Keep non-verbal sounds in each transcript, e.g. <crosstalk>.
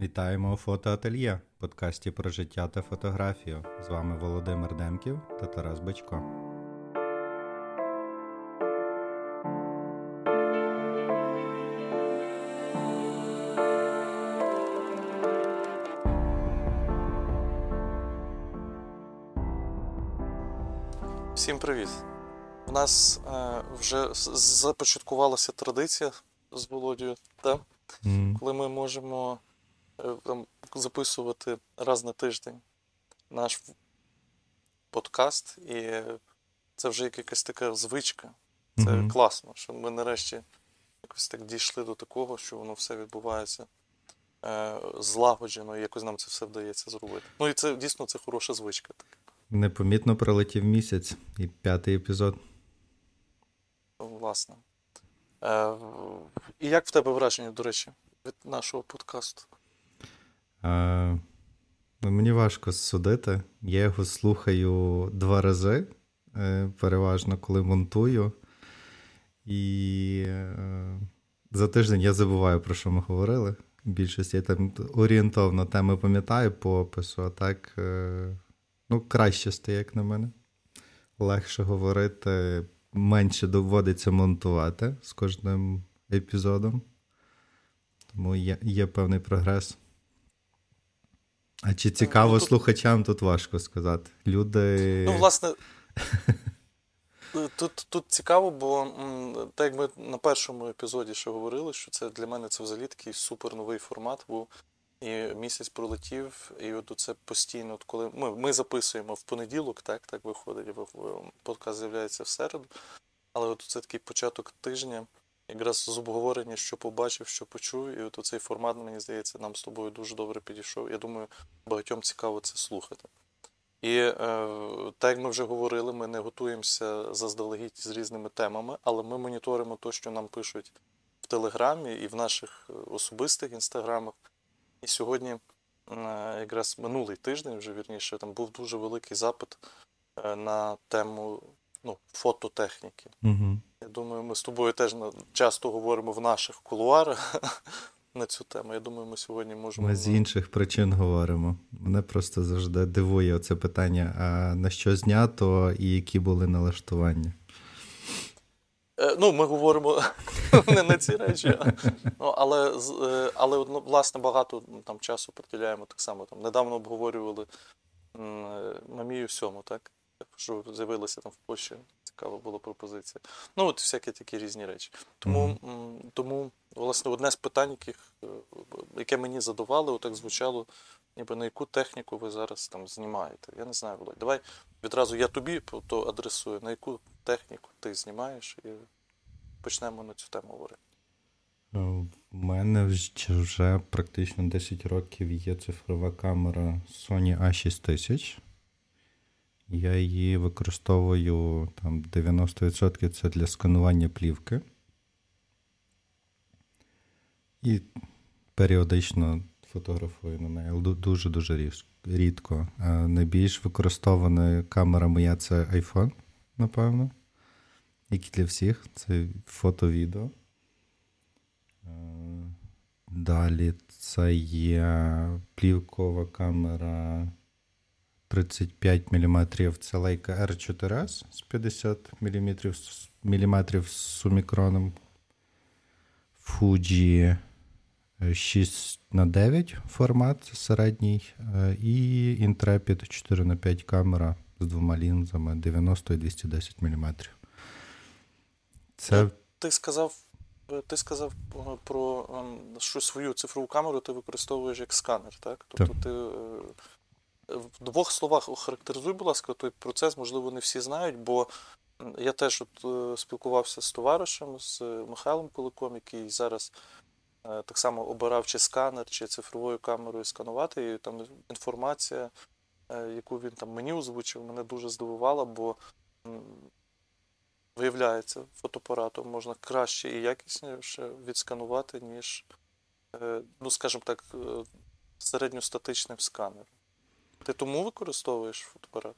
Вітаємо у фотоательє, подкасті про життя та фотографію. З вами Володимир Демків та Тарас Бачко. Всім привіт! У нас е, вже започаткувалася традиція з Володією, да? mm. коли ми можемо там, записувати раз на тиждень наш подкаст, і це вже якась така звичка. Це mm-hmm. класно, що ми нарешті якось так дійшли до такого, що воно все відбувається е, злагоджено, і якось нам це все вдається зробити. Ну і це дійсно це хороша звичка. Так. Непомітно пролетів місяць і п'ятий епізод. Власне. Е, І як в тебе враження, до речі, від нашого подкасту? Е, Мені важко судити. Я його слухаю два рази, е, переважно, коли монтую. І е, за тиждень я забуваю, про що ми говорили. Більшість я там орієнтовно теми пам'ятаю по опису, а так. Е, Ну, краще стає, як на мене. Легше говорити, менше доводиться монтувати з кожним епізодом. Тому є є певний прогрес. А чи цікаво тут... слухачам, тут важко сказати. Люди. Ну, власне, тут тут цікаво, бо так як ми на першому епізоді ще говорили, що це для мене це взагалі такий супер новий формат був. І місяць пролетів, і от це постійно, от коли ми ми записуємо в понеділок, так так виходить, подкаст з'являється в середу. Але от це такий початок тижня, якраз з обговорення, що побачив, що почув, і от цей формат, мені здається, нам з тобою дуже добре підійшов. Я думаю, багатьом цікаво це слухати. І е, так як ми вже говорили, ми не готуємося заздалегідь з різними темами, але ми моніторимо те, що нам пишуть в Телеграмі і в наших особистих інстаграмах. І сьогодні, е, якраз минулий тиждень, вже вірніше, там був дуже великий запит е, на тему ну, фототехніки. Угу. Я думаю, ми з тобою теж часто говоримо в наших кулуарах <laughs> на цю тему. Я думаю, ми сьогодні можемо. Ми з інших причин говоримо. Мене просто завжди дивує це питання: а на що знято і які були налаштування? Е, ну, ми говоримо <laughs> не на ці речі, ну, але е, але ну, власне багато ну, там часу приділяємо так само. Там Недавно обговорювали Мамію сьому, так? Що з'явилася там в Польщі, цікава була пропозиція. Ну, от всякі такі різні речі. Тому, mm-hmm. тому власне, одне з питань, яких, е, яке мені задавали, отак звучало, ніби на яку техніку ви зараз там знімаєте. Я не знаю, Володь. Давай відразу я тобі то адресую, на яку техніку ти знімаєш, і почнемо на цю тему говорити. У е, мене вже практично 10 років є цифрова камера Sony A6000. Я її використовую там 90% це для сканування плівки. І періодично фотографую на неї, але дуже-дуже рідко. Найбільш використована камера моя це iPhone, напевно. Як і для всіх, це фото-відео. Далі це є плівкова камера 35 мм. Це Leica R4S з 50 мм з сумікроном. Fuji 6 на 9 формат середній, е, і Intrepid 4 на 5 камера з двома лінзами 90 і 210 мм. Це... Ти сказав ти сказав е, про ем, що свою цифрову камеру ти використовуєш як сканер, так? Тобто так. ти е, в двох словах охарактеризуй, будь ласка, той процес, можливо, не всі знають, бо я теж от спілкувався з товаришем, з Михайлом Куликом, який зараз Е, так само обирав чи сканер, чи цифровою камерою сканувати. І там інформація, е, яку він там мені озвучив, мене дуже здивувала, бо виявляється, фотоапаратом можна краще і якісніше відсканувати, ніж, е, ну, скажімо так, середньостатичним сканером. Ти тому використовуєш фотоапарат?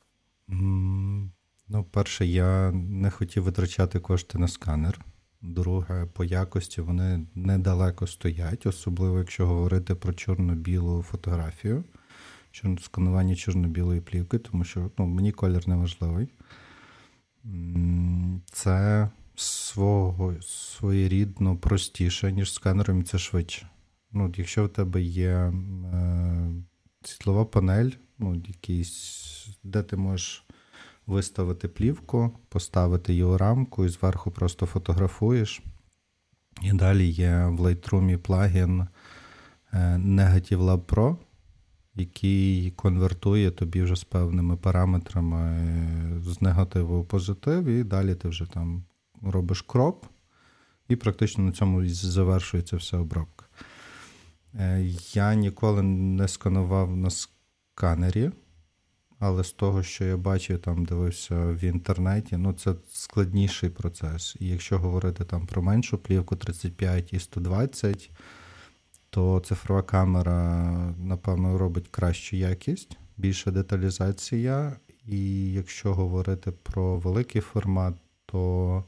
Ну, перше, я не хотів витрачати кошти на сканер. Друге, по якості вони недалеко стоять, особливо якщо говорити про чорно-білу фотографію, сканування чорно-білої плівки, тому що ну, мені колір не важливий. Це свого, своєрідно простіше, ніж сканером, і це швидше. Ну, Якщо в тебе є е, світлова панель, ну, якийсь, де ти можеш виставити плівку, поставити її рамку і зверху просто фотографуєш. І далі є в Lightroom плагін е, Negative Lab Pro, який конвертує тобі вже з певними параметрами е, з негативу в позитив, і далі ти вже там робиш кроп, і практично на цьому завершується вся обробка. Е, я ніколи не сканував на сканері, але з того, що я бачив, там дивився в інтернеті, ну це складніший процес. І якщо говорити там про меншу плівку 35 і 120, то цифрова камера, напевно, робить кращу якість, більша деталізація. І якщо говорити про великий формат, то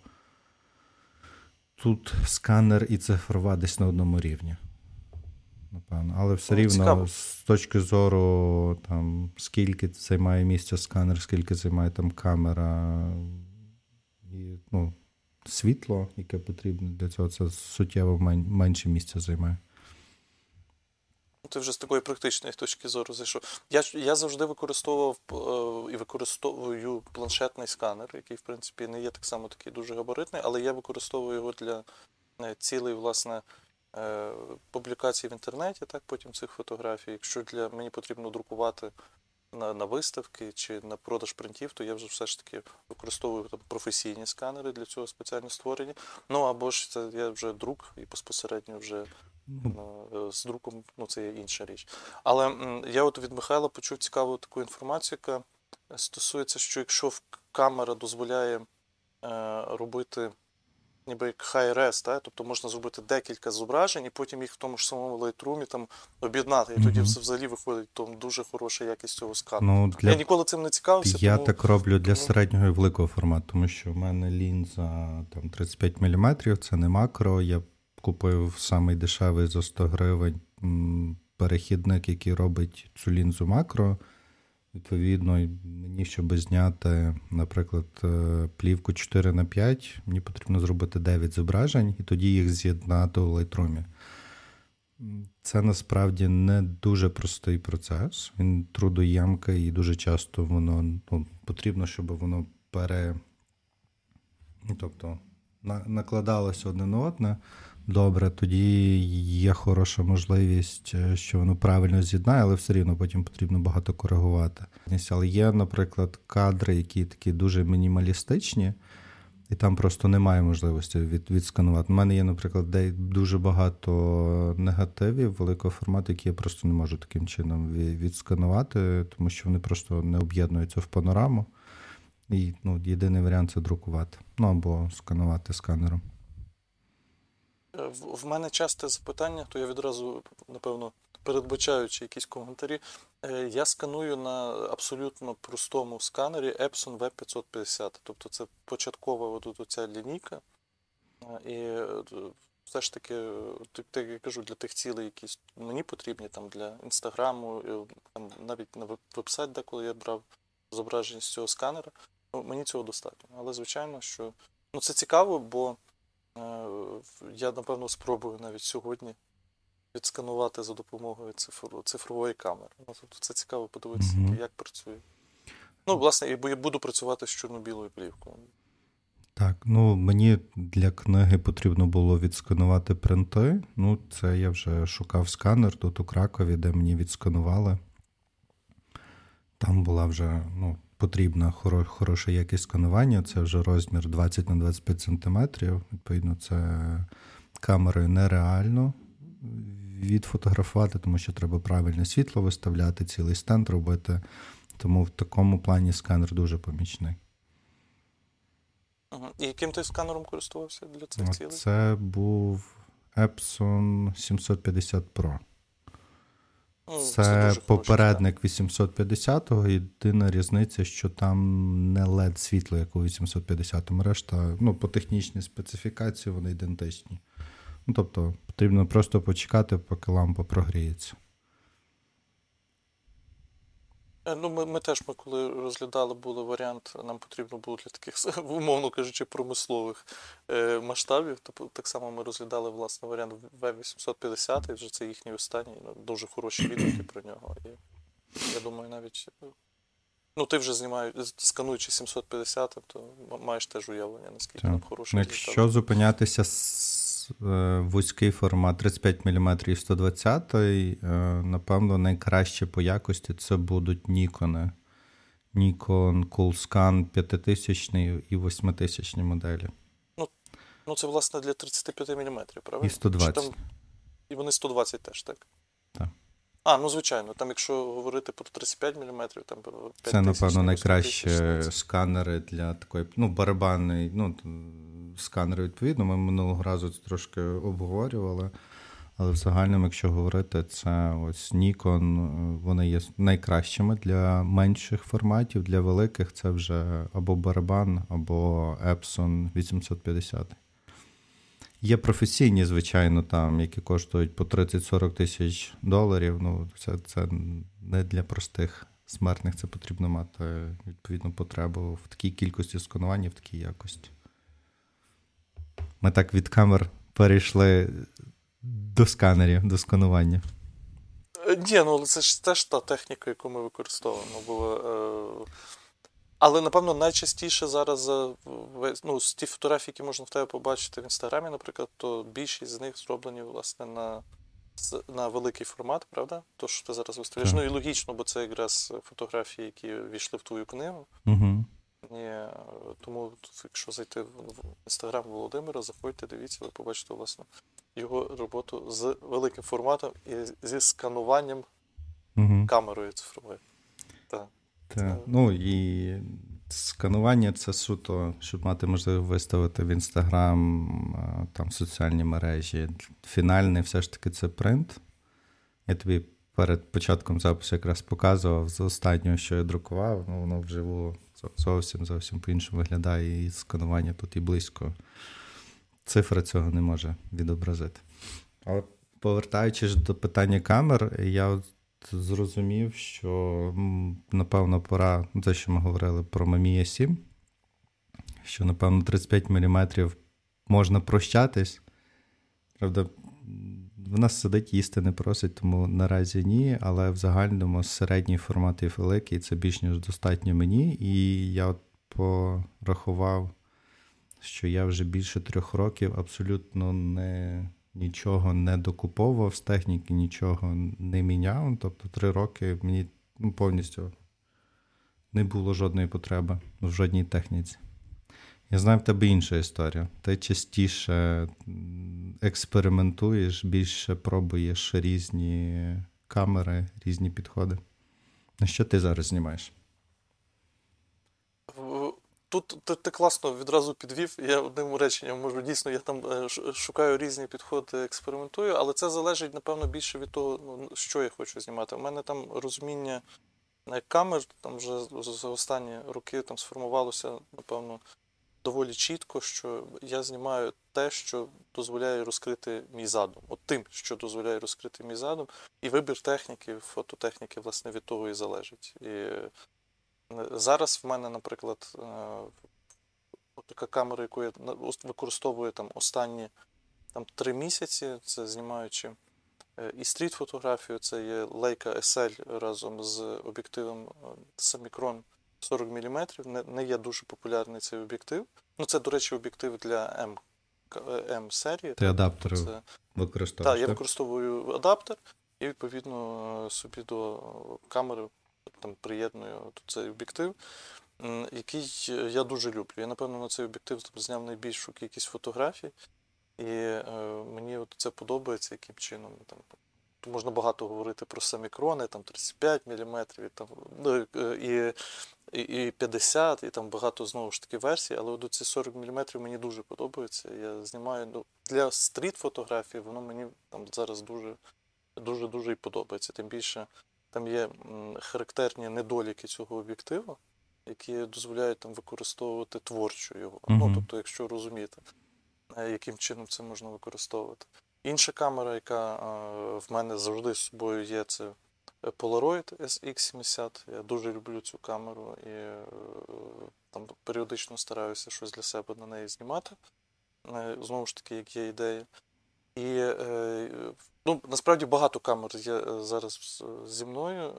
тут сканер і цифрова десь на одному рівні напевно. Але все ну, рівно, цікаво. з точки зору, там, скільки займає місця сканер, скільки займає там камера і ну, світло, яке потрібно для цього, це суттєво менше місця займає. Ти вже з такої практичної точки зору зайшов. Я я завжди використовував е, і використовую планшетний сканер, який, в принципі, не є так само такий дуже габаритний, але я використовую його для е, цілей, власне, Е, публікації в інтернеті, так, потім цих фотографій. Якщо для мені потрібно друкувати на на виставки чи на продаж принтів, то я вже все ж таки використовую там професійні сканери для цього спеціально створені. Ну або ж це я вже друк і безпосередньо вже е, з друком, ну це є інша річ. Але я от від Михайла почув цікаву таку інформацію, яка стосується, що якщо камера дозволяє е, робити ніби як так? тобто можна зробити декілька зображень, і потім їх в тому ж самому Lightroom там об'єднати. І тоді взагалі виходить там дуже хороша якість цього скану. Ну, для... Я ніколи цим не цікавився. Я тому... так роблю для тому... середнього і великого формату, тому що в мене лінза там 35 мм, це не макро. Я купив самий дешевий за 100 гривень перехідник, який робить цю лінзу макро. Відповідно, мені, щоб зняти, наприклад, е, плівку 4 на 5, мені потрібно зробити 9 зображень і тоді їх з'єднати у Lightroom. Це насправді не дуже простий процес. Він трудоємкий і дуже часто воно ну, потрібно, щоб воно пере. Ну, тобто, накладалося одне на одне. Добре, тоді є хороша можливість, е, що воно правильно з'єднає, але все рівно потім потрібно багато коригувати. Але є, наприклад, кадри, які такі дуже мінімалістичні, і там просто немає можливості від, відсканувати. У мене є, наприклад, де дуже багато негативів великого формату, які я просто не можу таким чином відсканувати, тому що вони просто не об'єднуються в панораму. І ну, єдиний варіант це друкувати. Ну або сканувати сканером. Е, в мене часте запитання, то я відразу, напевно, передбачаючи якісь коментарі, е, я сканую на абсолютно простому сканері Epson V550. Тобто це початкова ця лінійка. І е, все ж таки, так я кажу, для тих цілей, які мені потрібні, там для інстаграму, там навіть на веб-сайт, деколи я брав зображення з цього сканера, ну, мені цього достатньо. Але, звичайно, що ну, це цікаво, бо. Е, я, напевно, спробую навіть сьогодні відсканувати за допомогою цифрової камери. Ну, тобто Це цікаво подивитися, mm-hmm. як працює. Ну, власне, і буду працювати з чорно-білою плівкою. Так, ну мені для книги потрібно було відсканувати принти. Ну, це я вже шукав сканер тут у Кракові, де мені відсканували. Там була вже ну, потрібна хороша якість сканування. Це вже розмір 20 на 25 см. Відповідно, це камерою нереально відфотографувати, тому що треба правильне світло виставляти, цілий стенд робити. Тому в такому плані сканер дуже помічний. І яким ти сканером користувався для цих цілей? Це був Epson 750 Pro. Ну, Це, попередник 850-го. Єдина різниця, що там не LED світло, як у 850-му. Решта, ну, по технічній специфікації вони ідентичні. Ну, тобто, потрібно просто почекати, поки лампа прогріється. Е, Ну, ми, ми теж, ми коли розглядали, були варіант, нам потрібно було для таких, <laughs> умовно кажучи, промислових е, масштабів. Тобто так само ми розглядали власне варіант V850, і вже це їхній останній, ну, дуже хороші відгуки про нього. І я думаю, навіть. е, Ну, ти вже знімаєш, скануючи 750, то маєш теж уявлення, наскільки там хороший Ну. Якщо зупинятися з е, вузький формат 35 мм і 120, е, напевно, найкраще по якості це будуть Нікони. Nikon Coolscan 5000 і 8000 моделі. Ну, це власне для 35 мм, правильно? І 120. Чи там... І вони 120 теж, так? А, ну звичайно, там, якщо говорити про 35 мм, там 5 Це, напевно, найкраще сканери для такої, ну, барабанний, ну, сканери, відповідно. Ми минулого разу це трошки обговорювали. Але в загальному, якщо говорити, це ось Nikon, вони є найкращими для менших форматів, для великих це вже або барабан, або Epson 850. Є професійні, звичайно, там, які коштують по 30-40 тисяч доларів. Ну, це, це не для простих смертних, це потрібно мати відповідну потребу в такій кількості сканування, в такій якості. Ми так від камер перейшли до сканерів, до сканування. Е, Ні, ну це ж теж та техніка, яку ми використовуємо. Бо, е... Але, напевно, найчастіше зараз ну, з ті фотографії, які можна в тебе побачити в інстаграмі, наприклад, то більшість з них зроблені власне на, на великий формат, правда? То, що ти зараз виставляєш. Ну і логічно, бо це якраз фотографії, які війшли в твою книгу. Угу. Ні, е, тому, якщо зайти в в інстаграм Володимира, заходьте, дивіться, ви побачите власне його роботу з великим форматом і зі скануванням Угу. камерою цифровою. Так. Так. Ну і сканування це суто, щоб мати можливість виставити в Інстаграм, там соціальні мережі. Фінальний все ж таки це принт. Я тобі перед початком запису якраз показував з останнього, що я друкував, ну воно вживу зовсім зовсім по-іншому виглядає, і сканування тут і близько. Цифра цього не може відобразити. Але повертаючись до питання камер, я зрозумів, що напевно пора, ну, те, що ми говорили про Mamiya 7, що, напевно, 35 мм можна прощатись. Правда, м, вона сидить, їсти не просить, тому наразі ні. Але в загальному середній формат і великий це більш ніж достатньо мені. І я от порахував, що я вже більше трьох років абсолютно не, нічого не докуповував з техніки, нічого не міняв. Тобто три роки мені ну, повністю не було жодної потреби в жодній техніці. Я знаю в тебе інша історія. Ти частіше експериментуєш, більше пробуєш різні камери, різні підходи. На що ти зараз знімаєш? Тут ти, ти класно відразу підвів. Я одним реченням можу дійсно, я там е, шукаю різні підходи, експериментую, але це залежить, напевно, більше від того, ну, що я хочу знімати. У мене там розуміння камер, там вже за останні роки там сформувалося, напевно, доволі чітко, що я знімаю те, що дозволяє розкрити мій задум. От тим, що дозволяє розкрити мій задум, і вибір техніки, фототехніки, власне, від того і залежить. І зараз в мене, наприклад, е, така камера, яку я використовую там останні там, три місяці, це знімаючи е, і стріт-фотографію, це є Leica SL разом з об'єктивом Samicron 40 мм. Не, не є дуже популярний цей об'єктив. Ну, це, до речі, об'єктив для М, е, М серії. Ти адаптери Це, використовуєш? так, я використовую адаптер і відповідно собі до камери там приєдную цей об'єктив, який я дуже люблю. Я, напевно, на цей об'єктив зняв найбільшу кількість фотографій, і е, мені от це подобається яким чином. Там, тут можна багато говорити про самікрони, там 35 мм, і, там, ну, е, і, і, і 50, і там багато знову ж таки версій, але от ці 40 мм мені дуже подобаються. Я знімаю ну, для стріт-фотографії, воно мені там зараз дуже дуже-дуже і подобається. Тим більше там є характерні недоліки цього об'єктива, які дозволяють там використовувати творчо його. Ну, тобто, якщо розуміти, е, яким чином це можна використовувати. Інша камера, яка е, в мене завжди з собою є, це Polaroid SX70. Я дуже люблю цю камеру і е, там періодично стараюся щось для себе на неї знімати. Е, Знову ж таки, як є ідея. І е, ну, насправді багато камер є е, зараз зі мною.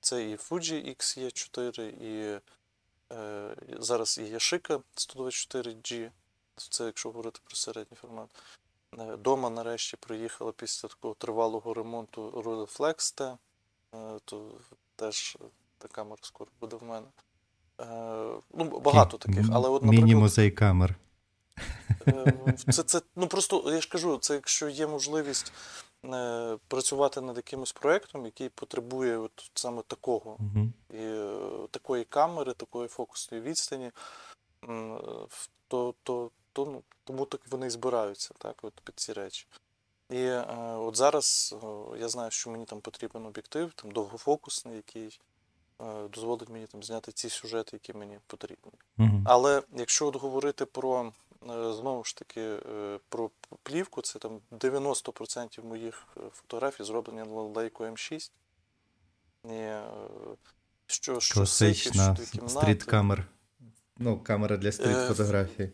Це і Fuji X-E4, і е, зараз і Yashica 124G. Це якщо говорити про середній формат. Е, Дома нарешті приїхала після такого тривалого ремонту Rolleiflex T. Е, То теж та камера скоро буде в мене. Е, Ну, багато таких, але от, наприклад, Міні-музей камер. Е, Це, це, ну просто я ж кажу, це якщо є можливість е, працювати над якимось проєктом, який потребує от саме такого, і, е, такої камери, такої фокусної відстані, е, то, то, то ну, тому так вони і збираються так, от під ці речі. І е, от зараз е, я знаю, що мені там потрібен об'єктив, там довгофокусний, який е, дозволить мені там зняти ці сюжети, які мені потрібні. Угу. Але якщо от говорити про знову ж таки е, про плівку, це там 90% моїх е, фотографій зроблені на Leica M6. І, е, що, що Класична стріт-камер. Ну, камера для Е, стріт-фотографій.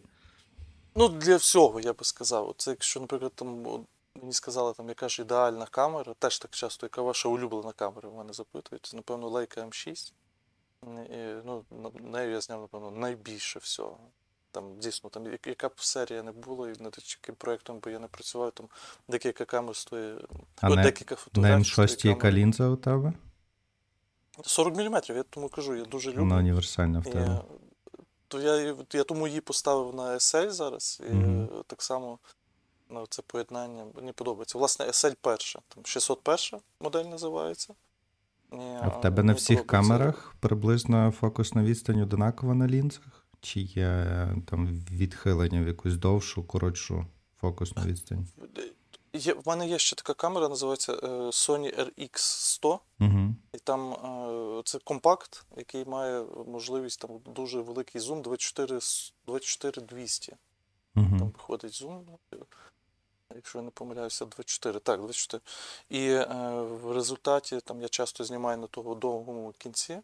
Ну, для всього, я би сказав. Це якщо, наприклад, там мені сказали, там, яка ж ідеальна камера, теж так часто, яка ваша улюблена камера, в мене запитують. Це, напевно, Leica M6. І, ну, нею я зняв, напевно, найбільше всього. Там дійсно, там яка б серія не була, і над яким проєктом би я не працював, там декілька камер стоїть, А от на, декілька на фотографій. М6 стоїть яка камера. лінза у тебе? 40 мм, я тому кажу, я дуже люблю. Вона універсальна в тебе. то я, я тому її поставив на SL зараз. І е, так само ну, це поєднання мені подобається. Власне, SL перша, там 601 модель називається. І, А в тебе на всіх подобається. камерах приблизно фокусна відстань одинакова на лінзах? Чи є е, там відхилення в якусь довшу, коротшу фокусну відстань? Є, в мене є ще така камера, називається е, Sony RX100. Угу. І там е, це компакт, який має можливість там дуже великий зум 24 с- 24200. Там Угу. виходить зум, якщо я не помиляюся, 24. Так, 24. І е, в результаті там я часто знімаю на того довгому кінці,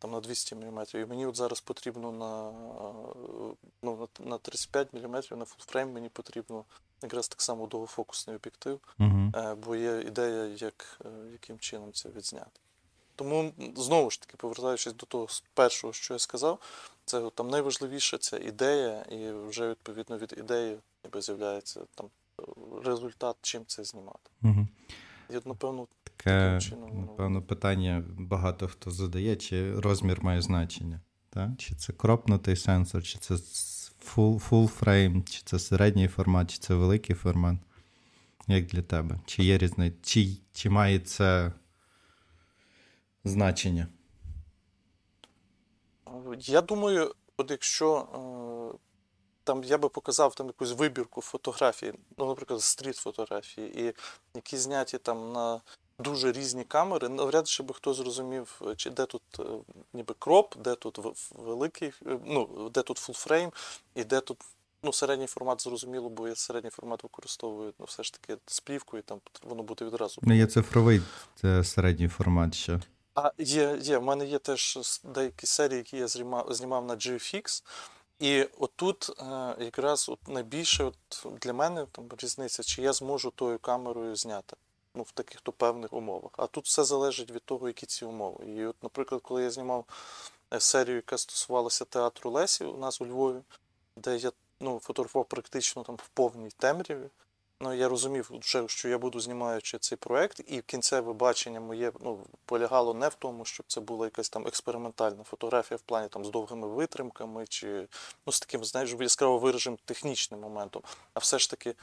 там на 200 мм. І мені от зараз потрібно на, е, ну, на, на 35 мм на full frame мені потрібно якраз так само довгофокусний об'єктив, е, бо є ідея, як, е, яким чином це відзняти. Тому знову ж таки, повертаючись до того першого, що я сказав, це там найважливіше це ідея, і вже відповідно від ідеї ніби з'являється там результат, чим це знімати. Угу. І напевно, Таке, ну. напевно, питання багато хто задає, чи розмір має значення. Так? Чи це кропнутий сенсор, чи це full, full frame, чи це середній формат, чи це великий формат. Як для тебе? Чи є різниця? Чи, чи має це значення? я думаю, от якщо е, там я би показав там якусь вибірку фотографій, ну, наприклад, стріт фотографії, і які зняті там на дуже різні камери, навряд чи би хто зрозумів, е, чи де тут е, ніби кроп, де тут великий, е, ну, де тут full frame, і де тут. Ну, середній формат зрозуміло, бо я середній формат використовую ну, все ж таки з плівкою, там воно буде відразу. Ну, є цифровий це середній формат ще. А є, є. В мене є теж деякі серії, які я знімав, знімав на GFX. І отут якраз от найбільше от для мене там різниця, чи я зможу тою камерою зняти. Ну, в таких то певних умовах. А тут все залежить від того, які ці умови. І от, наприклад, коли я знімав е, серію, яка стосувалася театру Лесі у нас у Львові, де я ну, фотографував практично там в повній темряві. Ну, я розумів, вже, що я буду знімаючи цей проект, і кінцеве бачення моє ну, полягало не в тому, щоб це була якась там експериментальна фотографія в плані там з довгими витримками, чи ну, з таким, знаєш, яскраво вираженим технічним моментом. А все ж таки,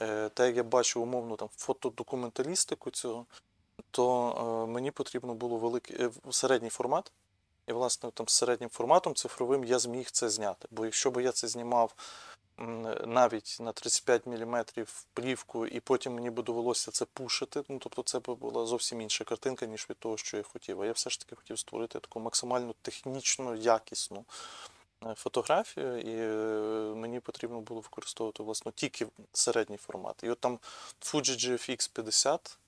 е, те, як я бачу умовно там фотодокументалістику цього, то е, мені потрібно було великий е, середній формат. І, власне, там середнім форматом цифровим я зміг це зняти. Бо якщо б я це знімав навіть на 35 мм плівку, і потім мені би довелося це пушити. Ну, тобто це була зовсім інша картинка, ніж від того, що я хотів. А я все ж таки хотів створити таку максимально технічно якісну е, фотографію, і е, мені потрібно було використовувати власне тільки середній формат. І от там Fuji GFX 50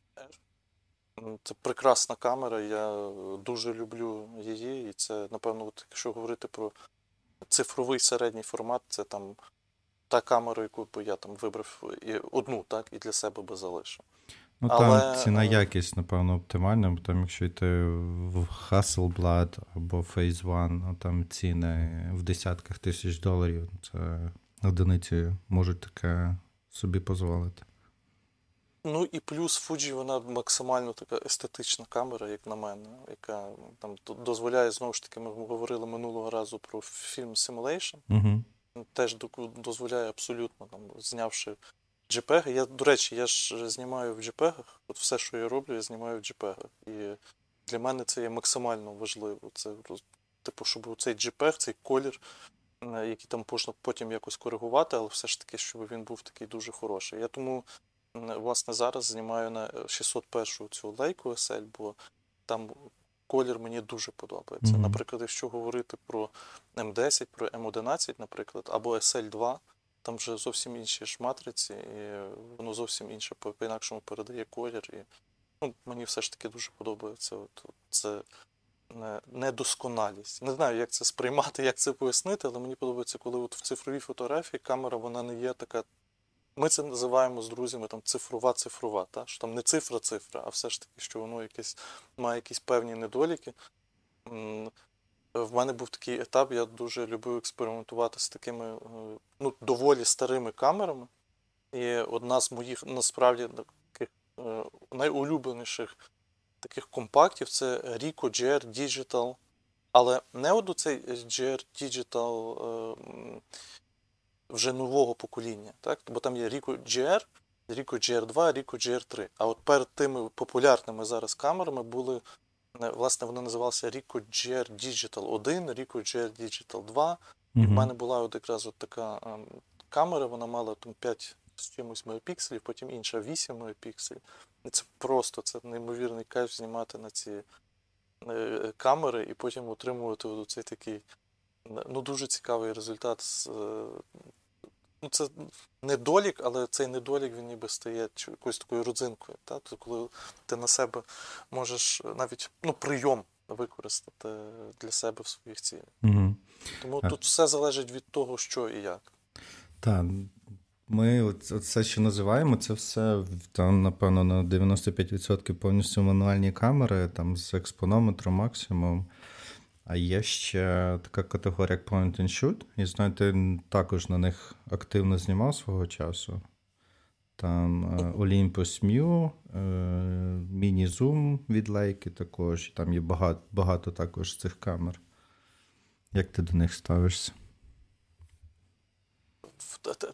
М, Це прекрасна камера, я дуже люблю її, і це, напевно, от, якщо говорити про цифровий середній формат, це там та камера, яку я там вибрав і одну, так, і для себе би залишив. Ну Але, там ціна е, якість, напевно, оптимальна, бо там, якщо йти в Hasselblad або Phase One, ну, там ціни в десятках тисяч доларів, це одиниці можуть таке собі дозволити. Ну і плюс Fuji, вона максимально така естетична камера, як на мене, яка там дозволяє, знову ж таки, ми говорили минулого разу про фільм Simulation. Угу. Теж дозволяє абсолютно, там, знявши JPEG. Я, до речі, я ж знімаю в JPEG. От все, що я роблю, я знімаю в JPEG. І для мене це є максимально важливо. Це типу, щоб цей JPEG, цей колір, е, який там можна потім якось коригувати, але все ж таки, щоб він був такий дуже хороший. Я тому, власне, зараз знімаю на 601 цю лейку SL, бо там колір мені дуже подобається. Мгм. Наприклад, якщо говорити про М10, про М11, наприклад, або SL2, там вже зовсім інші ж матриці, і воно зовсім інше по- по-інакшому передає колір. І, ну, мені все ж таки дуже подобається. От, це недосконалість. Не знаю, як це сприймати, як це пояснити, але мені подобається, коли от в цифровій фотографії камера вона не є така. Ми це називаємо з друзями там цифрова цифрова, та? що там не цифра-цифра, а все ж таки, що воно якесь має якісь певні недоліки. В мене був такий етап, я дуже любив експериментувати з такими е, ну, доволі старими камерами. І одна з моїх насправді таких е, найулюбленіших таких компактів це Ricoh GR Digital. Але не от цей GR Digital е, вже нового покоління, так? бо там є Ricoh GR, Ricoh GR2, Ricoh GR3. А от перед тими популярними зараз камерами були е, Власне, вони називалися Ricoh GR Digital 1, Ricoh GR Digital 2. І в мене була от якраз от така ем, камера, вона мала там 5 з чимось мегапікселів, потім інша 8 мегапікселів. І це просто це неймовірний кайф знімати на ці е, камери і потім отримувати от цей такий ну, дуже цікавий результат. е, Ну, це недолік, але цей недолік він ніби стає якоюсь такою родзинкою. Та? Тобто, коли ти на себе можеш навіть ну, прийом використати для себе в своїх цілях. Угу. Тому А. тут все залежить від того, що і як. Так, ми от, от все, що називаємо, це все там, напевно, на 95% повністю мануальні камери, там з експонометром максимум. А є ще така категорія, як Point and Shoot. І знаю, ти також на них активно знімав свого часу. Там е, Olympus Mew, е, Mini Zoom від Leica також. Там є багато, багато також цих камер. Як ти до них ставишся?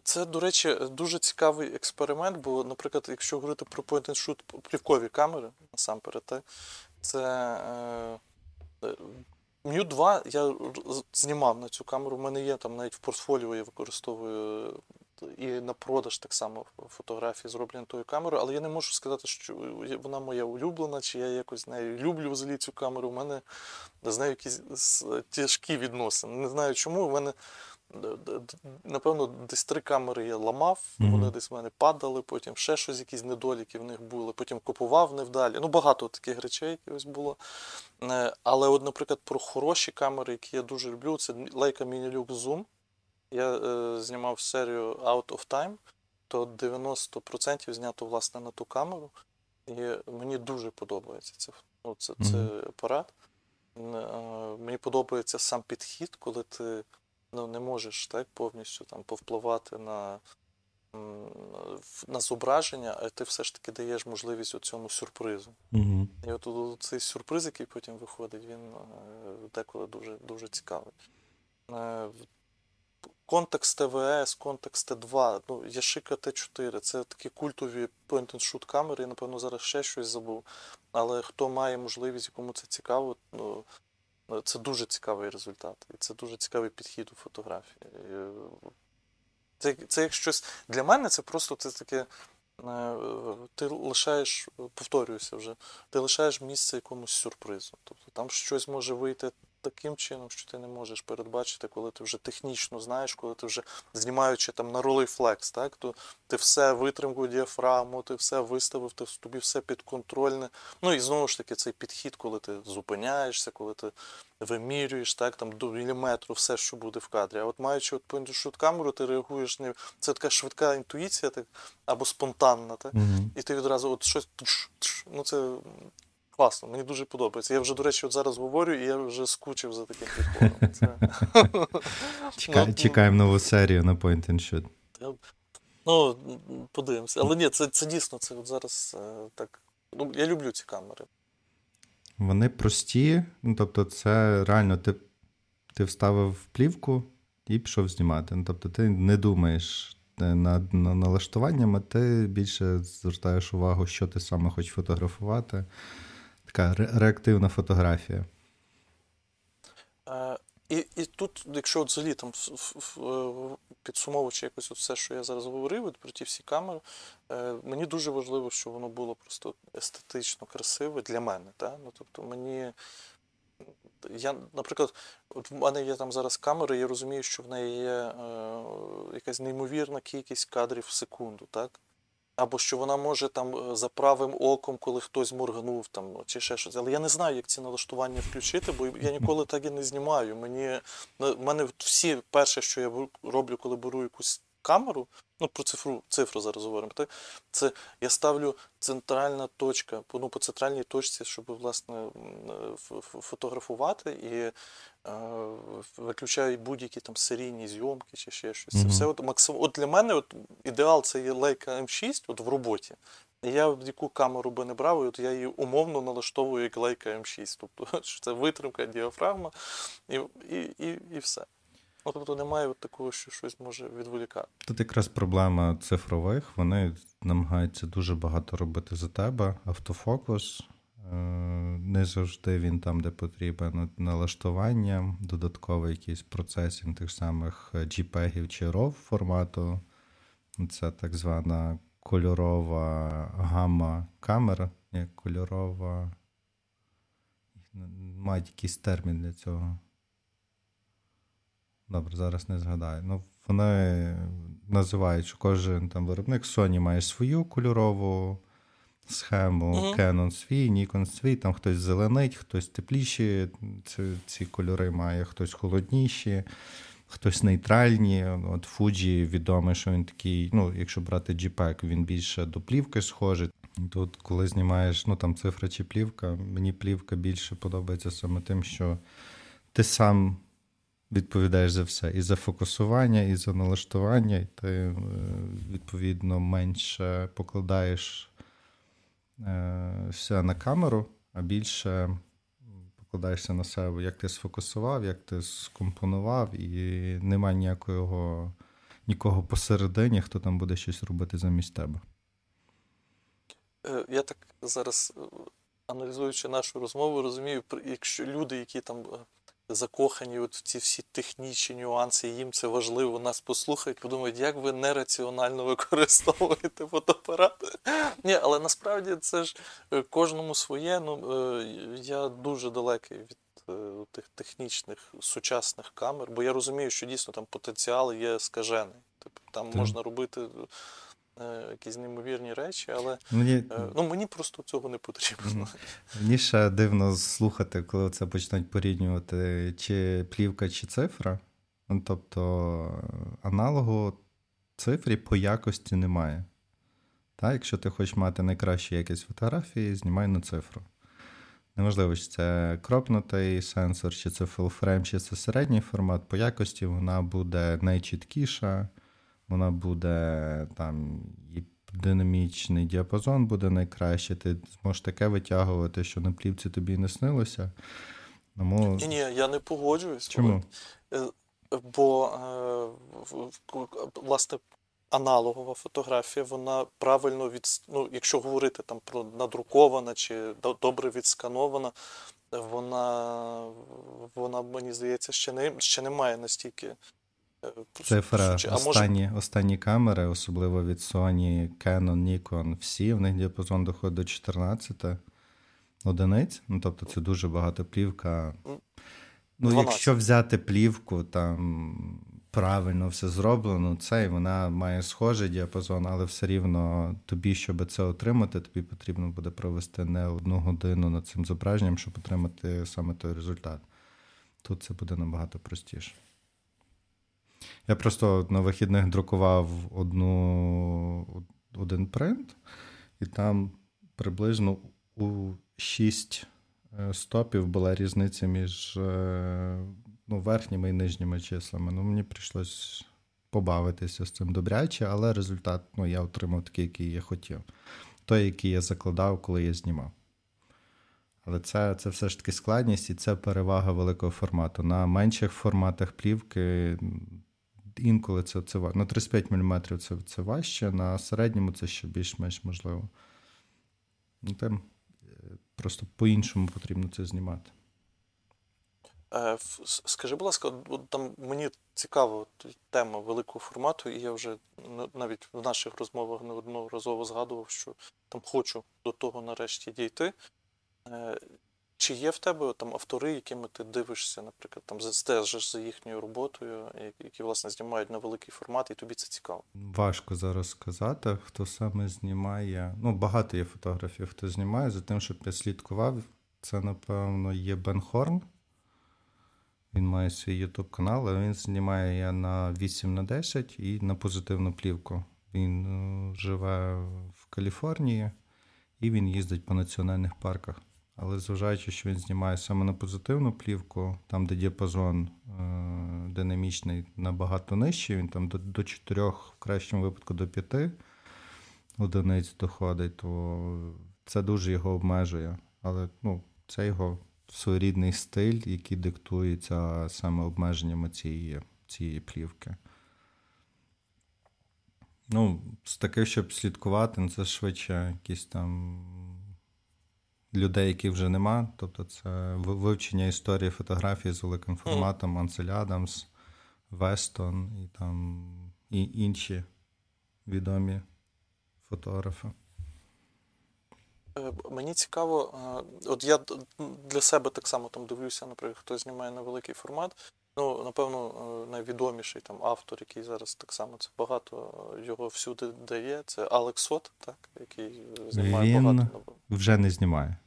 Це, до речі, дуже цікавий експеримент, бо, наприклад, якщо говорити про point and shoot плівкові камери, насамперед, це е, Mu 2 я знімав на цю камеру. У мене є там навіть в портфоліо я використовую і на продаж так само фотографії зроблені тою камерою, але я не можу сказати, що вона моя улюблена, чи я якось з нею люблю взагалі цю камеру. У мене з нею якісь тяжкі відносини. Не знаю чому. У мене напевно десь три камери я ламав, Мгм. вони десь в мене падали, потім ще щось, якісь недоліки в них були, потім купував невдалі. Ну, багато таких речей якось було. Е, Але, от, наприклад, про хороші камери, які я дуже люблю, це Leica Minilux Zoom. Я е, знімав серію Out of Time, то 90% знято власне на ту камеру. І мені дуже подобається це, ну, це, це Мгм. апарат. Е, Мені подобається сам підхід, коли ти ну, не можеш так повністю там повпливати на, на зображення, а ти все ж таки даєш можливість цьому сюрпризу. Угу. І от цей сюрприз, який потім виходить, він е, деколи дуже, дуже цікавий. Е, Контекст ТВС, контекст Т2, ну, Яшика Т4 це такі культові point-and-shoot камери, я, напевно, зараз ще щось забув. Але хто має можливість, якому це цікаво, ну, це дуже цікавий результат. І це дуже цікавий підхід у фотографії. Це, це як щось для мене це просто це таке. е, Ти лишаєш, повторююся вже, ти лишаєш місце якомусь сюрпризу. Тобто там щось може вийти таким чином, що ти не можеш передбачити, коли ти вже технічно знаєш, коли ти вже знімаючи там на Rolleiflex, так, то ти все витримку діафрагму, ти все виставив, ти тобі все підконтрольне. Ну і знову ж таки цей підхід, коли ти зупиняєшся, коли ти вимірюєш, так, там до міліметру все, що буде в кадрі. А от маючи от камеру, ти реагуєш не. Це така швидка інтуїція, так, або спонтанна, так? Мгм. і ти відразу от щось. тш, тш, Ну це класно, мені дуже подобається. Я вже, до речі, от зараз говорю, і я вже скучив за таким підходом. Це... Ну, чекаємо нову серію на Point and Shoot. Ну, подивимося. Але ні, це, це дійсно, це от зараз е, так. Ну, я люблю ці камери. Вони прості, ну тобто, це реально ти, ти вставив плівку і пішов знімати. Ну, тобто, ти не думаєш е, над на, налаштуваннями, ти більше звертаєш увагу, що ти саме хочеш фотографувати. Така ре- реактивна фотографія. Е, і, і тут, якщо взагалі там е, підсумовуючи якось все, що я зараз говорив, про ті всі камери, е, мені дуже важливо, щоб воно було просто естетично красиве для мене. Та? Ну, тобто мені. Я, наприклад, от в мене є там зараз камера, я розумію, що в неї є е, якась неймовірна кількість кадрів в секунду, так? Або що вона може там е, за правим оком, коли хтось моргнув там, чи ще щось. Але я не знаю, як ці налаштування включити, бо я ніколи так і не знімаю. Мені ну, в мене всі перше, що я роблю, коли беру якусь камеру, ну про цифру, цифру зараз говоримо, так? Це я ставлю центральна точка, ну, по центральній точці, щоб власне фотографувати і е, виключаю будь-які там серійні зйомки чи ще щось. Це Мгм. все от максим... От для мене от ідеал це є Leica M6 от в роботі. Я яку камеру би не брав, от я її умовно налаштовую як Leica M6. Тобто <laughs> що це витримка, діафрагма і, і, і, і все. Ну, тобто немає от такого, що щось може відволікати. Тут якраз проблема цифрових. Вони намагаються дуже багато робити за тебе. Автофокус. е, Не завжди він там, де потрібен От налаштування, додатковий якийсь процесінг тих самих JPEG чи RAW формату. Це так звана кольорова гама камер. Ні, кольорова. Мають якийсь термін для цього. Добре, зараз не згадаю. Ну, вони називають, що кожен там виробник Sony має свою кольорову схему, Мгм. Canon свій, Nikon свій, там хтось зеленить, хтось тепліші ці, ці кольори має, хтось холодніші, хтось нейтральні. От Fuji відомий, що він такий, ну, якщо брати JPEG, він більше до плівки схожий. Тут, коли знімаєш, ну там цифра чи плівка, мені плівка більше подобається саме тим, що ти сам відповідаєш за все. І за фокусування, і за налаштування, і ти е, відповідно менше покладаєш е, все на камеру, а більше покладаєшся на себе, як ти сфокусував, як ти скомпонував, і немає ніякого нікого посередині, хто там буде щось робити замість тебе. Е, Я так зараз, аналізуючи нашу розмову, розумію, якщо люди, які там закохані от в ці всі технічні нюанси, їм це важливо, нас послухають, подумають, як ви нераціонально використовуєте фотоапарат. Ні, але насправді це ж е, кожному своє. Ну, е, я дуже далекий від е, тих технічних сучасних камер, бо я розумію, що дійсно там потенціал є скажений. Тобто там Так. можна робити якісь неймовірні речі, але Мені, Е, Ну, мені просто цього не потрібно. Мені ще дивно слухати, коли це почнуть порівнювати чи плівка, чи цифра. Ну, тобто аналогу цифрі по якості немає. Та, якщо ти хочеш мати найкращі якість фотографії, знімай на цифру. Неважливо, чи це кропнутий сенсор, чи це full frame, чи це середній формат, по якості вона буде найчіткіша, вона буде там і динамічний діапазон буде найкраще. Ти зможеш таке витягувати, що на плівці тобі не снилося. Тому Ні, ні, я не погоджуюсь. чому? Е, Бо, е, власне, аналогова фотографія, вона правильно від, ну, якщо говорити там про надрукована чи добре відсканована, вона, вона мені здається, ще не, ще не має настільки Цифра останні може... останні камери, особливо від Sony, Canon, Nikon, всі, в них діапазон доходить до 14 одиниць. Ну, тобто це дуже багато плівка. Ну, якщо взяти плівку, там правильно все зроблено, це і вона має схожий діапазон, але все рівно тобі, щоб це отримати, тобі потрібно буде провести не одну годину над цим зображенням, щоб отримати саме той результат. Тут це буде набагато простіше. Я просто на вихідних друкував одну, один принт, і там приблизно у 6 е, стопів була різниця між е, ну, верхніми і нижніми числами. Ну, Мені прийшлось побавитися з цим добряче, але результат ну, я отримав такий, який я хотів. Той, який я закладав, коли я знімав. Але це це все ж таки складність і це перевага великого формату. На менших форматах плівки інколи це це на 35 мм це це важче, на середньому це ще більш-менш можливо. Ну, Тим просто по-іншому потрібно це знімати. Е, скажи, будь ласка, там мені цікава тема великого формату, і я вже навіть в наших розмовах неодноразово згадував, що там хочу до того нарешті дійти. Чи є в тебе там автори, якими ти дивишся, наприклад, там стежиш за їхньою роботою, які власне знімають на великий формат, і тобі це цікаво? Важко зараз сказати, хто саме знімає. Ну, багато є фотографів, хто знімає за тим, щоб я слідкував. Це, напевно, є Бен Хорн. Він має свій YouTube канал, але він знімає на 8 на 10 і на позитивну плівку. Він е, живе в Каліфорнії і він їздить по національних парках. Але зважаючи, що він знімає саме на позитивну плівку, там, де діапазон е- динамічний набагато нижчий, він там до до 4, в кращому випадку до 5 одиниць доходить, то це дуже його обмежує. Але ну, це його своєрідний стиль, який диктується саме обмеженнями цієї, цієї плівки. Ну, з таких, щоб слідкувати, ну, це швидше якісь там людей, яких вже нема. Тобто, це вивчення історії фотографії з великим форматом Ансель Адамс, Вестон і там і інші відомі фотографи. Е, мені цікаво, е, от я для себе так само там дивлюся, наприклад, хто знімає на великий формат. Ну, напевно, е, найвідоміший там автор, який зараз так само це багато його всюди дає. Це Алекс Сот, так, який знімає він багато вже не знімає.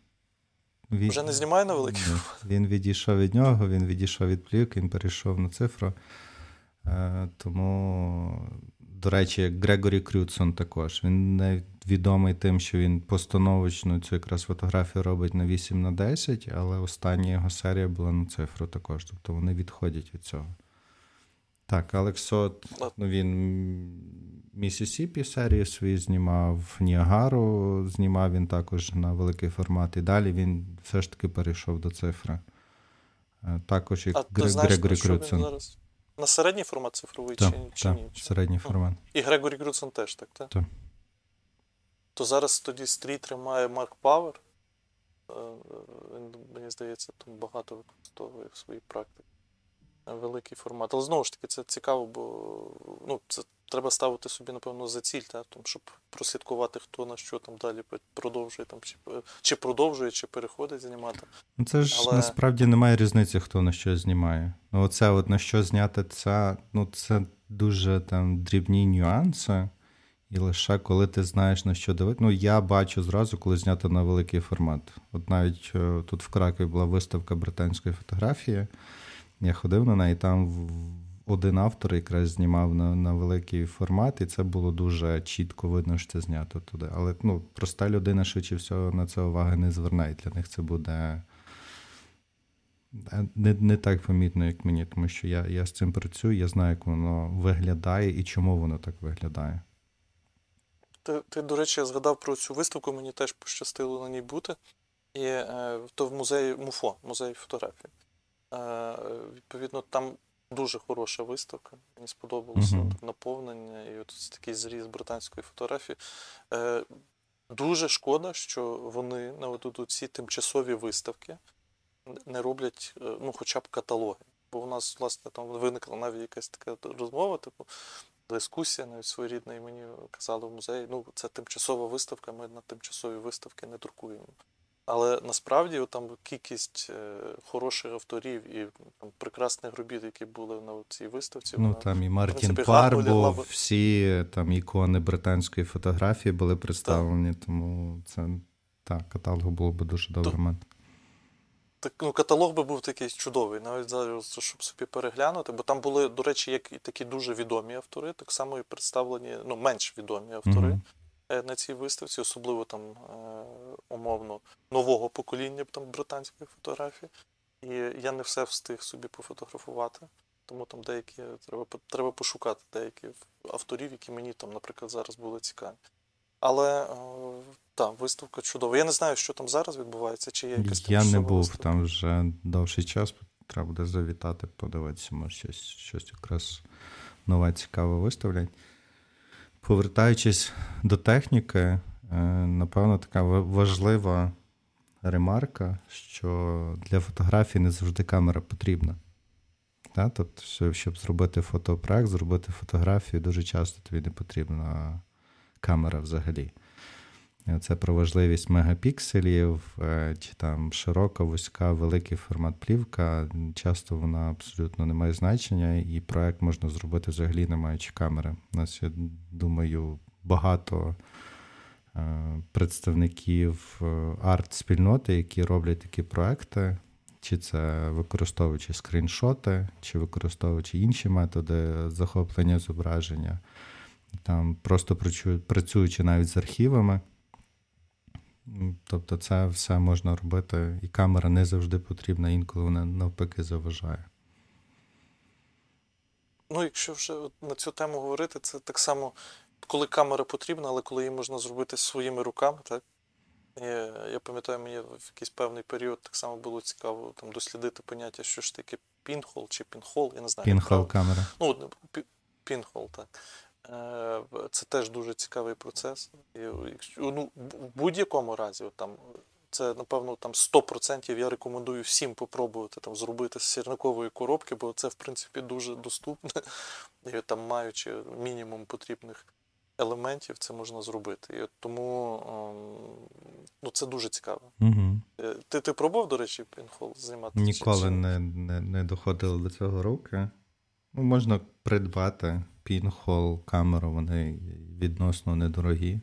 Він... Вже не знімає на великий формат? Він відійшов від нього, він відійшов від плівки, він перейшов на цифру. Тому до речі, Грегорі Крюдсон також. Він не відомий тим, що він постановочну цю якраз фотографію робить на 8 на 10, але остання його серія була на цифру також. Тобто вони відходять від цього. Так, Алексот, ну він Місісіпі серію свої знімав, Ніагару знімав він також на великий формат. І далі він все ж таки перейшов до цифри. Е, також як Грегорі зараз? На середній формат цифровий та, чи, чи ні? Середній формат. І Грегорі Крюдсон теж, так? Так. Та. То зараз тоді стрій тримає Марк Павер. Е, мені здається, там багато використовує в своїй практиці. Великий формат. Але знову ж таки, це цікаво, бо ну, це треба ставити собі, напевно, за ціль, та, тому, щоб прослідкувати, хто на що там далі продовжує, там, чи чи продовжує, чи переходить знімати. Ну, Це ж Але... насправді немає різниці, хто на що знімає. Ну, Оце от на що зняти, це, ну, це дуже там дрібні нюанси. І лише коли ти знаєш на що дивитися. Ну, я бачу зразу, коли знято на великий формат. От навіть е, тут в Кракові була виставка британської фотографії. Я ходив на неї, там один автор якраз знімав на на великий формат, і це було дуже чітко видно, що це знято туди. Але ну, проста людина, швидше всього, на це уваги не зверне, для них це буде е, не не так помітно, як мені, тому що я, я з цим працюю, я знаю, як воно виглядає і чому воно так виглядає. Ти, ти, до речі, згадав про цю виставку, мені теж пощастило на ній бути. І е, то в музеї МУФО, музей фотографії. Е, Відповідно, там дуже хороша виставка. Мені сподобалося mm-hmm. наповнення і от такий зріз британської фотографії. Е, Дуже шкода, що вони на ці тимчасові виставки не роблять е, ну, хоча б каталоги. бо у нас, власне, там виникла навіть якась така розмова, типу, дискусія навіть своєрідна, і мені казали в музеї, ну, це тимчасова виставка, ми на тимчасові виставки не друкуємо. Але насправді там кількість е, хороших авторів і там, прекрасних робіт, які були на цій виставці. Ну вона, там і Мартін принципі, гарно Пар був, всі там ікони британської фотографії були представлені, тому це так, каталогу було б дуже добре мати. Так, ну, каталог би був такий чудовий, навіть зараз, щоб собі переглянути, бо там були, до речі, як і такі дуже відомі автори, так само і представлені, ну, менш відомі автори Мгм. е, на цій виставці, особливо там е, умовно нового покоління там британської фотографії. І я не все встиг собі пофотографувати, тому там деякі треба, треба пошукати деякі авторів, які мені там, наприклад, зараз були цікаві. Але е, так, виставка чудова. Я не знаю, що там зараз відбувається, чи є якась Я не був виставка. там вже довший час, треба буде завітати, подивитися, може щось, щось якраз нове цікаве виставлять. Повертаючись до техніки, е, напевно, така важлива ремарка, що для фотографії не завжди камера потрібна. Тобто, щоб зробити фотопроект, зробити фотографію, дуже часто тобі не потрібна камера взагалі. Це про важливість мегапікселів, е, чи там широка, вузька, великий формат плівка. Часто вона абсолютно не має значення, і проект можна зробити взагалі не маючи камери. У нас, я думаю, багато е, представників е, арт-спільноти, які роблять такі проекти, чи це використовуючи скріншоти, чи використовуючи інші методи захоплення зображення, там просто працюючи навіть з архівами. Тобто, це все можна робити, і камера не завжди потрібна, інколи вона навпаки заважає. Ну, якщо вже на цю тему говорити, це так само, коли камера потрібна, але коли її можна зробити своїми руками, так? І, я пам'ятаю, мені в якийсь певний період так само було цікаво там, дослідити поняття, що ж таке пінхол чи пінхол, я не знаю. Пінхол камера. Ну, пінхол, так. Е, Це теж дуже цікавий процес. І, якщо- ну, в будь-якому разі, там, це, напевно, там 100% я рекомендую всім попробувати там, зробити з сірникової коробки, бо це, в принципі, дуже доступно. І там, маючи мінімум потрібних елементів, це можна зробити. І от тому ем, ну, це дуже цікаво. Угу. Ти, ти пробував, до речі, пінхол знімати? Ніколи не, не, не доходили до цього руки. Ну, можна придбати пінхол, камеру, вони відносно недорогі.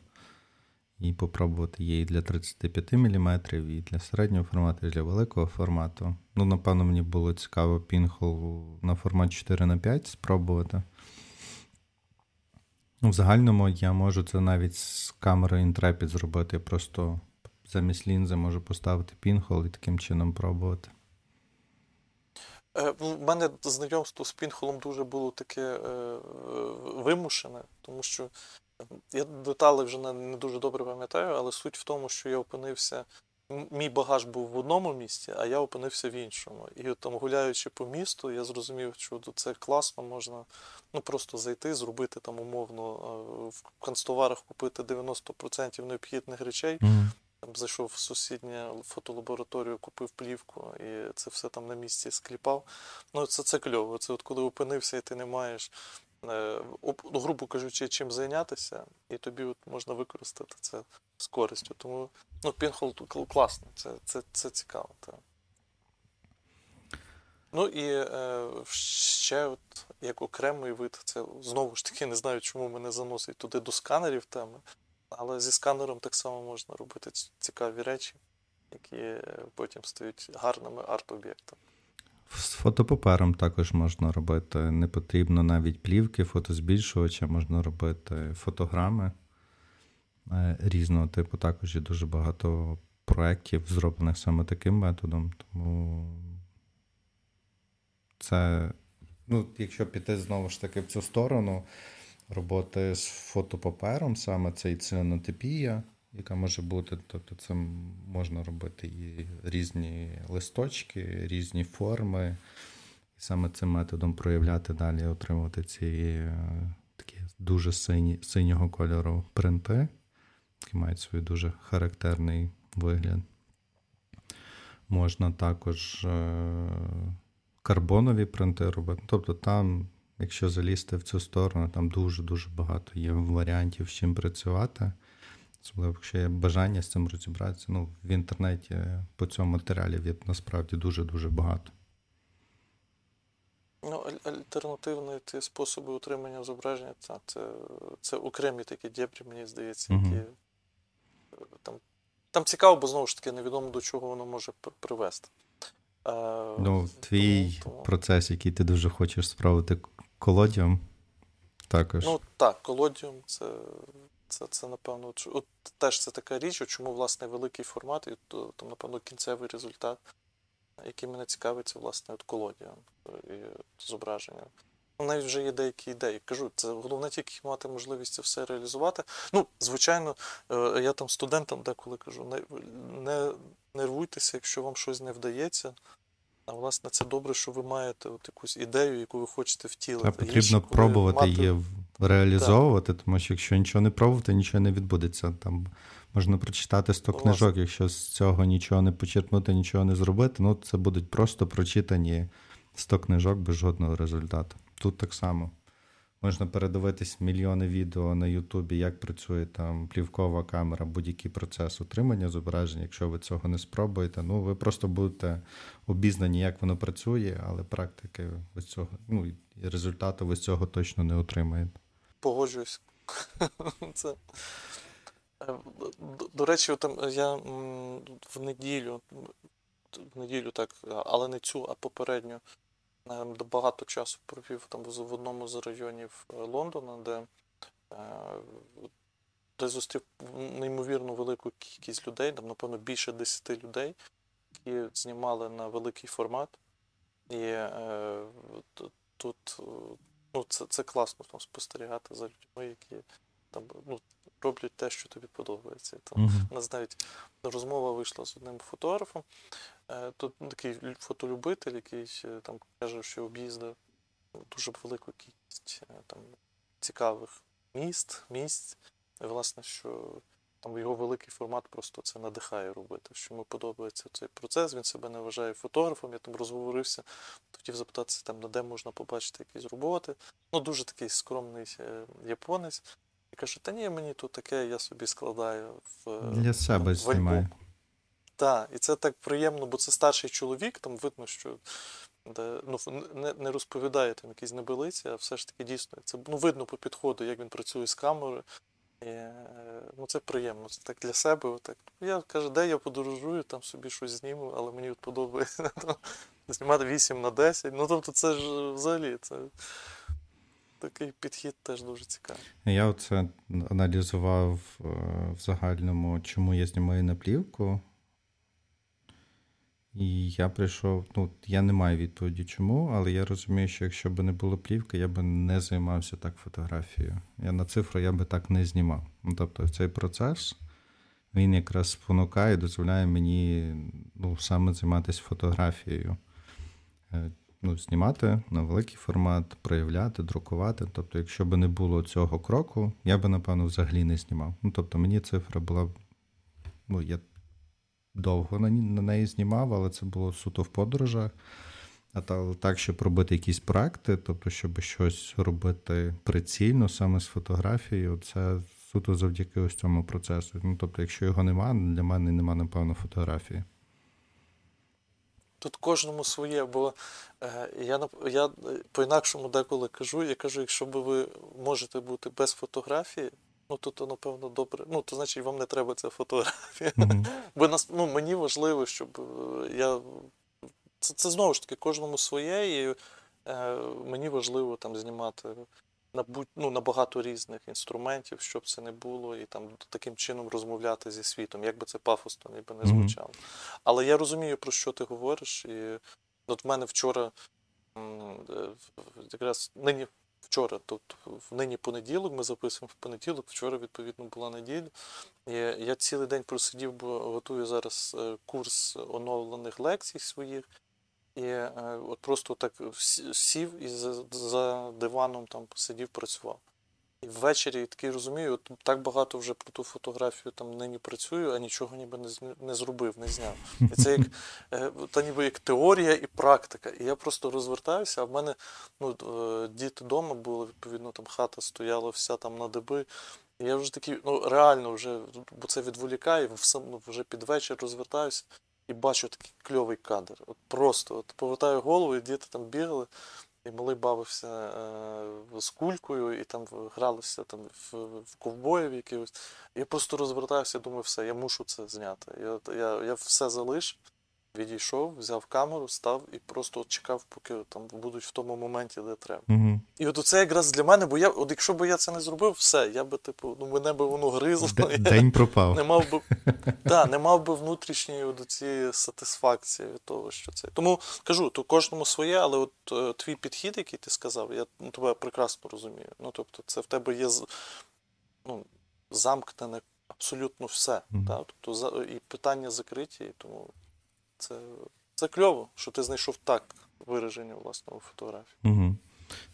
І попробувати її для 35 мм, і для середнього формату, і для великого формату. Ну, напевно, мені було цікаво пінхол на формат 4 на 5 спробувати. Ну, в загальному я можу це навіть з камерою Intrepid зробити. Я просто замість лінзи можу поставити пінхол і таким чином пробувати. Е, У мене знайомство з пінхолом дуже було таке е, е, вимушене, тому що е, я деталі вже не, дуже добре пам'ятаю, але суть в тому, що я опинився. Мій багаж був в одному місці, а я опинився в іншому. І от там, гуляючи по місту, я зрозумів, що це класно, можна ну, просто зайти, зробити там умовно е, в канцтоварах купити 90% необхідних речей, Мгм. Там зайшов в сусідню фотолабораторію, купив плівку і це все там на місці скліпав. Ну, це, це кльово. Це от коли опинився, і ти не маєш, е, ну, грубо кажучи, чим зайнятися, і тобі от можна використати це з користю. Тому ну, пінхол класно, це, це, це цікаво. Так. Ну і е, ще от, як окремий вид, це знову ж таки не знаю, чому мене заносить туди до сканерів теми. Але зі сканером так само можна робити цікаві речі, які е, потім стають гарними арт-об'єктами. З фотопапером також можна робити. Не потрібно навіть плівки, фотозбільшувача, можна робити фотограми е, різного типу. Також є дуже багато проєктів, зроблених саме таким методом. Тому це, ну, якщо піти знову ж таки в цю сторону роботи з фотопапером, саме це і цианотипія, яка може бути, тобто це можна робити і різні листочки, різні форми, і саме цим методом проявляти далі, отримувати ці е, такі дуже сині, синього кольору принти, які мають свій дуже характерний вигляд. Можна також е, карбонові принти робити. Тобто там, якщо залізти в цю сторону, там дуже-дуже багато є варіантів, з чим працювати. Особливо, якщо є бажання з цим розібратися. Ну, в інтернеті по цьому матеріалі є насправді дуже-дуже багато. Ну, альтернативні ті способи утримання зображення, це, це, це окремі такі дєбрі, мені здається, які uh там там цікаво, бо знову ж таки невідомо до чого воно може привести. Ну, Твій тому, тому... процес, який ти дуже хочеш справити колодіум, також. Ну так, колодіум це, це, це напевно, от, теж це така річ, чому, власне, великий формат, і то, там, напевно, кінцевий результат який мене цікавить, це власне от колодія і зображення. Навіть вже є деякі ідеї. Кажу, це головне тільки мати можливість це все реалізувати. Ну, звичайно, е, я там студентам деколи кажу: не, не нервуйтеся, якщо вам щось не вдається. А власне, це добре, що ви маєте от якусь ідею, яку ви хочете втілити. А потрібно Є, пробувати мати... її реалізовувати, так. тому що якщо нічого не пробувати, нічого не відбудеться. Там Можна прочитати 100 книжок, якщо з цього нічого не почерпнути, нічого не зробити, ну це будуть просто прочитані 100 книжок без жодного результату. Тут так само. Можна передивитись мільйони відео на Ютубі, як працює там плівкова камера, будь-який процес утримання зображень. Якщо ви цього не спробуєте, ну ви просто будете обізнані, як воно працює, але практики ви цього, ну і результату ви цього точно не отримаєте. Погоджуюсь. <laughs> Це Е, до речі, там я в неділю, в неділю так, але не цю, а попередню, багато часу провів там в одному з районів Лондона, де де зустрів неймовірно велику кількість людей, там, напевно, більше 10 людей, які знімали на великий формат. І е, тут ну, це це класно там, спостерігати за людьми, які там, ну, роблять те, що тобі подобається. Там. У нас навіть розмова вийшла з одним фотографом. Е, тут такий фотолюбитель, який е, там каже, що об'їздив дуже велику кількість е, там, цікавих міст, місць. І, власне, що там його великий формат просто це надихає робити. Що йому подобається цей процес, він себе не вважає фотографом, я там розговорився, хотів запитатися, там, на де можна побачити якісь роботи. Ну, дуже такий скромний японець. І каже, та ні, мені тут таке, я собі складаю в для себе знімаю. Так, і це так приємно, бо це старший чоловік, там видно, що де, ну, не не розповідає там якісь небелиці, а все ж таки дійсно це ну, видно по підходу, як він працює з камерою. І, ну, Це приємно. Це так для себе. Так. Я кажу, де я подорожую, там собі щось зніму, але мені от подобається <laughs> знімати 8 на 10. Ну тобто, це ж взагалі. це такий підхід теж дуже цікавий. Я оце аналізував е, в загальному, чому я знімаю на плівку. І я прийшов, ну, я не маю відповіді чому, але я розумію, що якщо б не було плівки, я б не займався так фотографією. Я на цифру я би так не знімав. Ну, Тобто цей процес він якраз спонукає, дозволяє мені ну, саме займатися фотографією. Е, ну, знімати на великий формат, проявляти, друкувати. Тобто, якщо б не було цього кроку, я би, напевно, взагалі не знімав. Ну, тобто, мені цифра була. Ну, я довго на неї знімав, але це було суто в подорожах. А так, щоб робити якісь проекти, тобто, щоб щось робити прицільно саме з фотографією, це суто завдяки ось цьому процесу. Ну, тобто, якщо його немає, для мене немає, напевно, фотографії. Тут кожному своє, бо е, я я по-інакшому деколи кажу, я кажу, якщо ви можете бути без фотографії, ну то, то напевно добре. Ну, то значить вам не треба ця фотографія. Mm-hmm. <laughs> Бо нас, ну, мені важливо, щоб е, я. Це це знову ж таки кожному своє, і е, мені важливо там знімати на будь, ну, на багато різних інструментів, щоб це не було, і там таким чином розмовляти зі світом, як би це пафосно ніби не звучало. Mm-hmm. Але я розумію, про що ти говориш. І от в мене вчора, е, якраз нині вчора, тут в нині понеділок, ми записуємо в понеділок, вчора, відповідно, була неділя. І Я цілий день просидів, бо готую зараз е, курс оновлених лекцій своїх. І е, от просто так сів і за диваном там посидів, працював. І ввечері такий розумію, от так багато вже про ту фотографію там нині працюю, а нічого ніби не, не зробив, не зняв. І це як <laughs> е, та ніби як теорія і практика. І я просто розвертаюся, а в мене ну, е, діти вдома були, відповідно, там хата стояла вся там на деби. І я вже такий, ну реально вже, бо це відволікає, ну, вже під вечір розвертаюся і бачу такий кльовий кадр. От просто от повертаю голову, і діти там бігали, і малий бавився е, з кулькою, і там гралися там в, в ковбоїв якихось. Я просто розвертався, думаю, все, я мушу це зняти. Я, я, я все залишив, відійшов, взяв камеру, став і просто от чекав, поки там будуть в тому моменті, де треба. Угу. І от це якраз для мене, бо я, от якщо б я це не зробив, все, я би, типу, ну мене би воно гризло. День пропав. не мав би, <laughs> да, не мав би внутрішньої от цієї сатисфакції від того, що це. Тому кажу, то кожному своє, але от е, твій підхід, який ти сказав, я ну, тебе прекрасно розумію. Ну, тобто, це в тебе є ну, замкнене абсолютно все. Мгм. Та? Тобто, за, і питання закриті, і тому це, це кльово, що ти знайшов так вираження власного фотографії. Угу.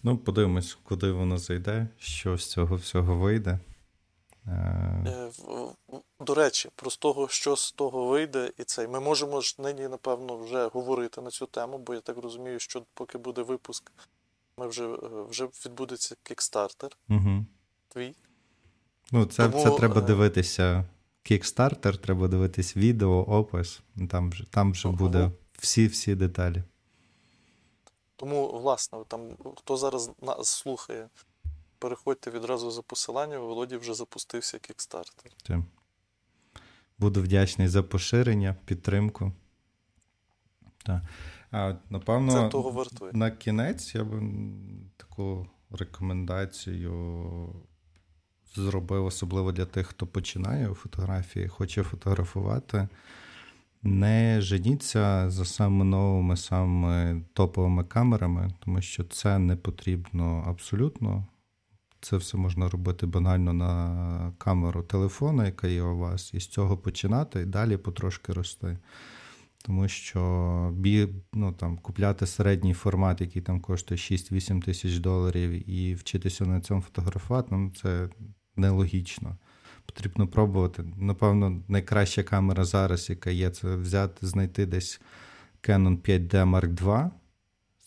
Ну, подивимось, куди воно зайде, що з цього всього вийде. Е, Е, До речі, про того, що з того вийде, і цей. Ми можемо ж нині, напевно, вже говорити на цю тему, бо я так розумію, що поки буде випуск, ми вже, е, вже відбудеться кікстартер угу. твій. Ну, це, Тому, це треба е, дивитися. Kickstarter, треба дивитись відео, опис. Там вже, там вже Ага. буде всі-всі деталі. Тому, власне, там, хто зараз нас слухає, переходьте відразу за посиланням, у Володі вже запустився кікстартер. Буду вдячний за поширення, підтримку. Так. А, напевно, Це того вартує. на кінець я б таку рекомендацію зробив, особливо для тих, хто починає фотографії, хоче фотографувати. Не женіться за саме новими, саме топовими камерами, тому що це не потрібно абсолютно. Це все можна робити банально на камеру телефона, яка є у вас, і з цього починати і далі потрошки рости. Тому що ну, там, купляти середній формат, який там коштує 6-8 тисяч доларів, і вчитися на цьому фотографувати, ну, це нелогічно. Потрібно пробувати. Напевно, найкраща камера зараз, яка є, це взяти, знайти десь Canon 5D Mark II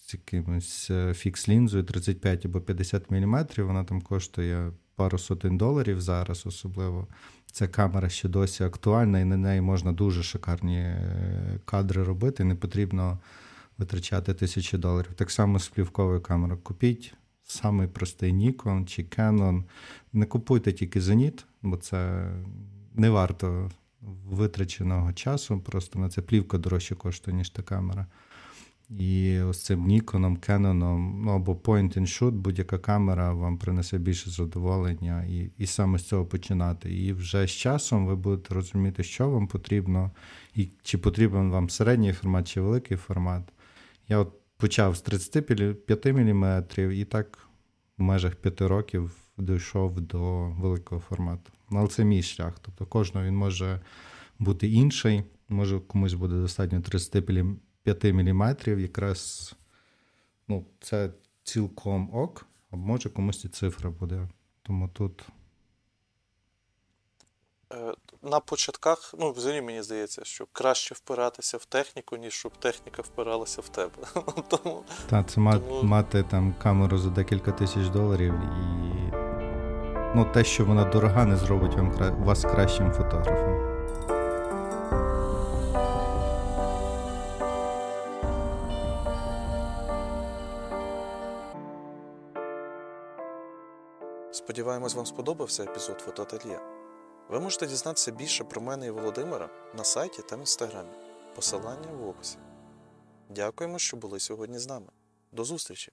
з якимось фікс-лінзою 35 або 50 мм. Вона там коштує пару сотень доларів зараз, особливо. Ця камера ще досі актуальна, і на неї можна дуже шикарні е, кадри робити. Не потрібно витрачати тисячі доларів. Так само з плівковою камерою. Купіть самий простий Nikon чи Canon. Не купуйте тільки Zenit, бо це не варто витраченого часу. Просто на це плівка дорожче коштує, ніж та камера. І ось цим Ніконом, Кеноном, ну або Point and Shoot, будь-яка камера вам принесе більше задоволення, і і саме з цього починати. І вже з часом ви будете розуміти, що вам потрібно, і чи потрібен вам середній формат, чи великий формат. Я от почав з 35 мм, і так в межах 5 років дійшов до великого формату. Ну, Але це мій шлях. Тобто кожного він може бути інший, може комусь буде достатньо 35 мм. 5 мм, якраз ну, це цілком ок, а може комусь і цифра буде. Тому тут. На початках, ну, взагалі мені здається, що краще впиратися в техніку, ніж щоб техніка впиралася в тебе. <laughs> Тому Та, це ма- Тому- мати там камеру за декілька тисяч доларів, і ну, те, що вона дорога, не зробить вам вас кращим фотографом. Сподіваємось, вам сподобався епізод фотоательє. Ви можете дізнатися більше про мене і Володимира на сайті та в інстаграмі. Посилання в описі. Дякуємо, що були сьогодні з нами. До зустрічі!